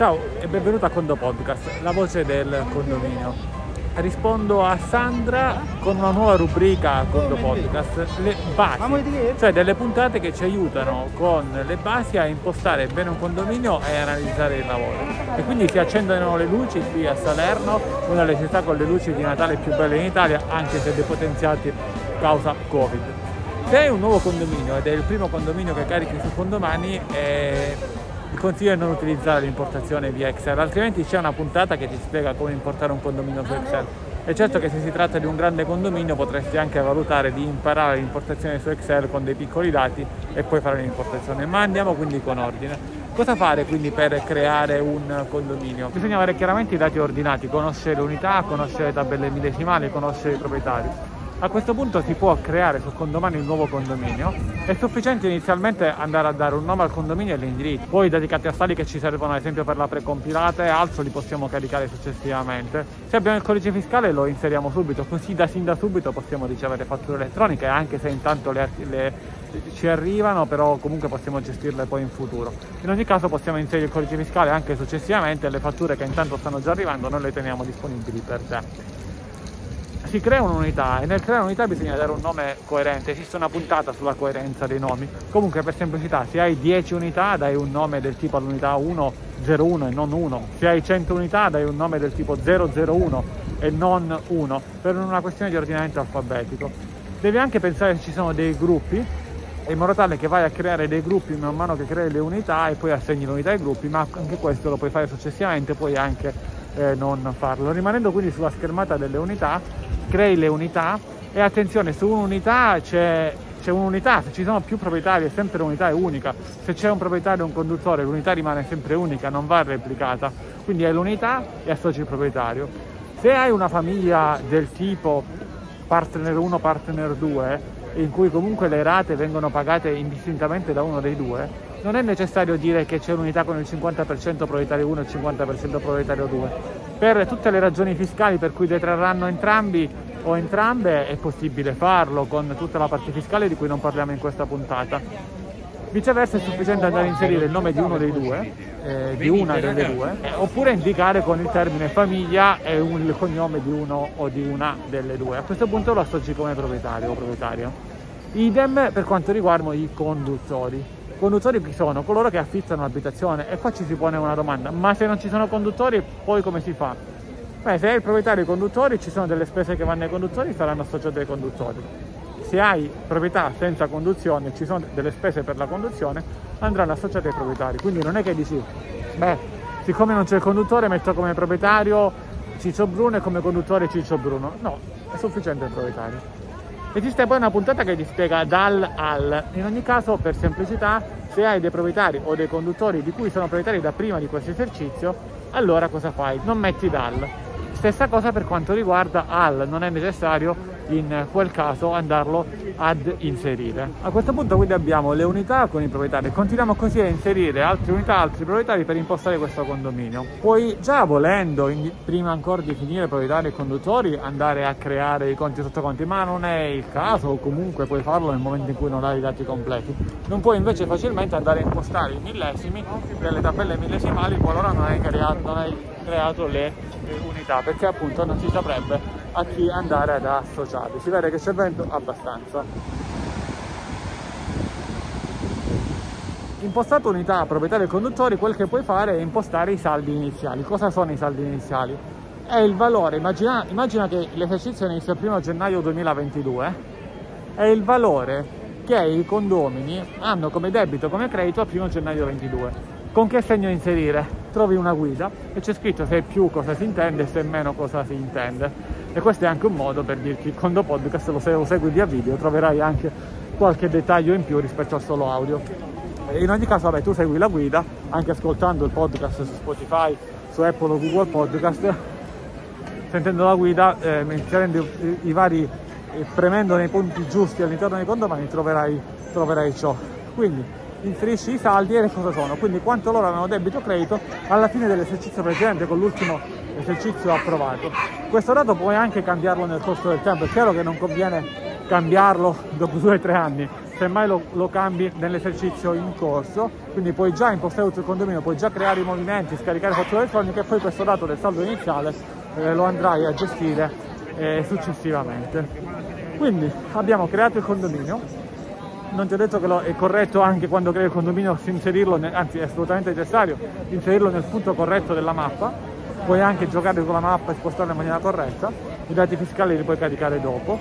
Ciao e benvenuto a Condo Podcast, la voce del condominio. Rispondo a Sandra con una nuova rubrica a Condo Podcast, le basi, cioè delle puntate che ci aiutano con le basi a impostare bene un condominio e analizzare il lavoro. E quindi si accendono le luci qui a Salerno, una delle città con le luci di Natale più belle in Italia, anche se depotenziati causa Covid. Se hai un nuovo condominio ed è il primo condominio che carichi su condomani, eh, il consiglio è non utilizzare l'importazione via Excel, altrimenti c'è una puntata che ti spiega come importare un condominio su Excel. E certo che se si tratta di un grande condominio potresti anche valutare di imparare l'importazione su Excel con dei piccoli dati e poi fare l'importazione. Ma andiamo quindi con ordine. Cosa fare quindi per creare un condominio? Bisogna avere chiaramente i dati ordinati, conoscere le unità, conoscere le tabelle millesimali, conoscere i proprietari. A questo punto si può creare su condomani il nuovo condominio. È sufficiente inizialmente andare a dare un nome al condominio e l'indirizzo. Poi i dati catastali che ci servono ad esempio per la precompilata e altro li possiamo caricare successivamente. Se abbiamo il codice fiscale lo inseriamo subito, così da sin da subito possiamo ricevere fatture elettroniche anche se intanto le, le, ci arrivano, però comunque possiamo gestirle poi in futuro. In ogni caso possiamo inserire il codice fiscale anche successivamente e le fatture che intanto stanno già arrivando noi le teniamo disponibili per te si crea un'unità e nel creare un'unità bisogna dare un nome coerente, esiste una puntata sulla coerenza dei nomi. Comunque per semplicità, se hai 10 unità dai un nome del tipo all'unità 1, 01 e non 1. Se hai 100 unità dai un nome del tipo 001 e non 1, per una questione di ordinamento alfabetico. Devi anche pensare se ci sono dei gruppi in modo tale che vai a creare dei gruppi man mano che crei le unità e poi assegni l'unità ai gruppi, ma anche questo lo puoi fare successivamente, puoi anche eh, non farlo. Rimanendo quindi sulla schermata delle unità, crei le unità e attenzione, su un'unità c'è, c'è un'unità, se ci sono più proprietari è sempre l'unità è unica, se c'è un proprietario e un conduttore l'unità rimane sempre unica, non va replicata, quindi è l'unità e associ il proprietario. Se hai una famiglia del tipo partner 1, partner 2, in cui comunque le rate vengono pagate indistintamente da uno dei due, non è necessario dire che c'è un'unità con il 50% proprietario 1 e il 50% proprietario 2. Per tutte le ragioni fiscali per cui detrarranno entrambi o entrambe è possibile farlo con tutta la parte fiscale di cui non parliamo in questa puntata. Viceversa è sufficiente andare a inserire il nome di uno dei due, eh, di una delle due, eh, oppure indicare con il termine famiglia e un, il cognome di uno o di una delle due. A questo punto lo associ come proprietario o proprietaria. Idem per quanto riguarda i conduttori conduttori chi sono? Coloro che affittano l'abitazione e qua ci si pone una domanda, ma se non ci sono conduttori poi come si fa? Beh, se hai il proprietario dei conduttori ci sono delle spese che vanno ai conduttori, saranno associate ai conduttori. Se hai proprietà senza conduzione e ci sono delle spese per la conduzione, andranno associate ai proprietari. Quindi non è che dici, beh, siccome non c'è il conduttore metto come proprietario Ciccio Bruno e come conduttore Ciccio Bruno. No, è sufficiente il proprietario. Esiste poi una puntata che ti spiega dal al. In ogni caso, per semplicità, se hai dei proprietari o dei conduttori di cui sono proprietari da prima di questo esercizio, allora cosa fai? Non metti dal. Stessa cosa per quanto riguarda al, non è necessario in quel caso andarlo ad inserire. A questo punto quindi abbiamo le unità con i proprietari, continuiamo così a inserire altre unità, altri proprietari per impostare questo condominio. Puoi già volendo, in, prima ancora di finire proprietari e conduttori, andare a creare i conti sotto conti, ma non è il caso o comunque puoi farlo nel momento in cui non hai i dati completi. Non puoi invece facilmente andare a impostare i millesimi delle tabelle millesimali qualora non hai creato, non hai creato le unità, perché appunto non si saprebbe a chi andare ad associare. Si vede che c'è vento abbastanza. Impostato unità proprietario e conduttori, quel che puoi fare è impostare i saldi iniziali. Cosa sono i saldi iniziali? È il valore, immagina, immagina che l'esercizio inizia il 1 gennaio 2022, è il valore che i condomini hanno come debito, come credito al 1 gennaio 2022. Con che segno inserire? Trovi una guida e c'è scritto se è più cosa si intende e se è meno cosa si intende. E questo è anche un modo per dirti quando podcast lo, se lo segui via video troverai anche qualche dettaglio in più rispetto al solo audio. In ogni caso vabbè tu segui la guida anche ascoltando il podcast su Spotify su Apple o Google Podcast sentendo la guida eh, i, i vari eh, premendo nei punti giusti all'interno dei condomini troverai, troverai ciò. Quindi inserisci i saldi e cosa sono. Quindi quanto loro avevano debito credito alla fine dell'esercizio precedente con l'ultimo esercizio approvato. Questo dato puoi anche cambiarlo nel corso del tempo, è chiaro che non conviene cambiarlo dopo due o tre anni, semmai lo, lo cambi nell'esercizio in corso, quindi puoi già impostare tutto il condominio, puoi già creare i movimenti, scaricare fattura elettronica e poi questo dato del saldo iniziale eh, lo andrai a gestire eh, successivamente. Quindi abbiamo creato il condominio, non ti ho detto che lo, è corretto anche quando crei il condominio inserirlo, nel, anzi è assolutamente necessario inserirlo nel punto corretto della mappa, puoi anche giocare con la mappa e spostarla in maniera corretta, i dati fiscali li puoi caricare dopo,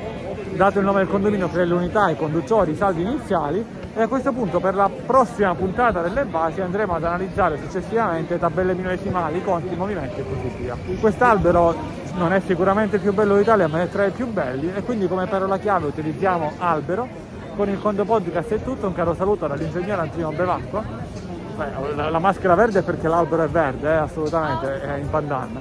dato il nome del condominio crei le unità, i conduttori, i saldi iniziali. E a questo punto per la prossima puntata delle basi andremo ad analizzare successivamente tabelle millesimali, conti, movimenti e così via. Quest'albero non è sicuramente il più bello d'Italia ma è tra i più belli. E quindi come parola chiave utilizziamo albero con il Conto Podcast è tutto, un caro saluto dall'ingegnere Antonio Bevacqua. La, maschera verde è perché l'albero è verde, eh, assolutamente, è in pandanna.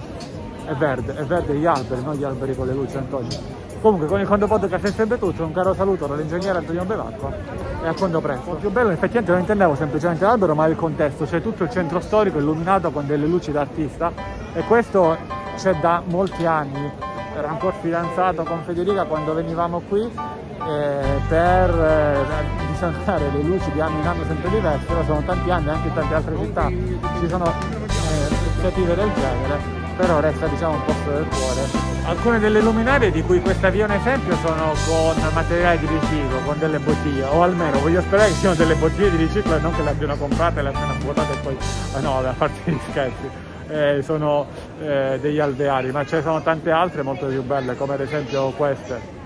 È verde, è verde gli alberi, non gli alberi con le luci Antonio. Comunque con il Conto Podcast è sempre tutto, un caro saluto dall'ingegnere Antonio Bevacqua e a quando presto. Il più bello effettivamente non intendevo semplicemente l'albero ma il contesto, c'è tutto il centro storico illuminato con delle luci d'artista e questo c'è da molti anni. Ero ancora fidanzato con Federica quando venivamo qui eh, per eh, disegnare le luci di anno in anno sempre diverse, però sono tanti anni anche in tante altre città ci sono eh, iniziative del genere, però resta diciamo un posto del cuore. Alcune delle luminarie di cui questa via è un esempio sono con materiale di riciclo, con delle bottiglie, o almeno voglio sperare che siano delle bottiglie di riciclo e non che le abbiano comprate, le abbiano vuotate e poi... Eh no, a parte gli scherzi. Eh, sono eh, degli alveari, ma ce ne sono tante altre molto più belle, come ad esempio queste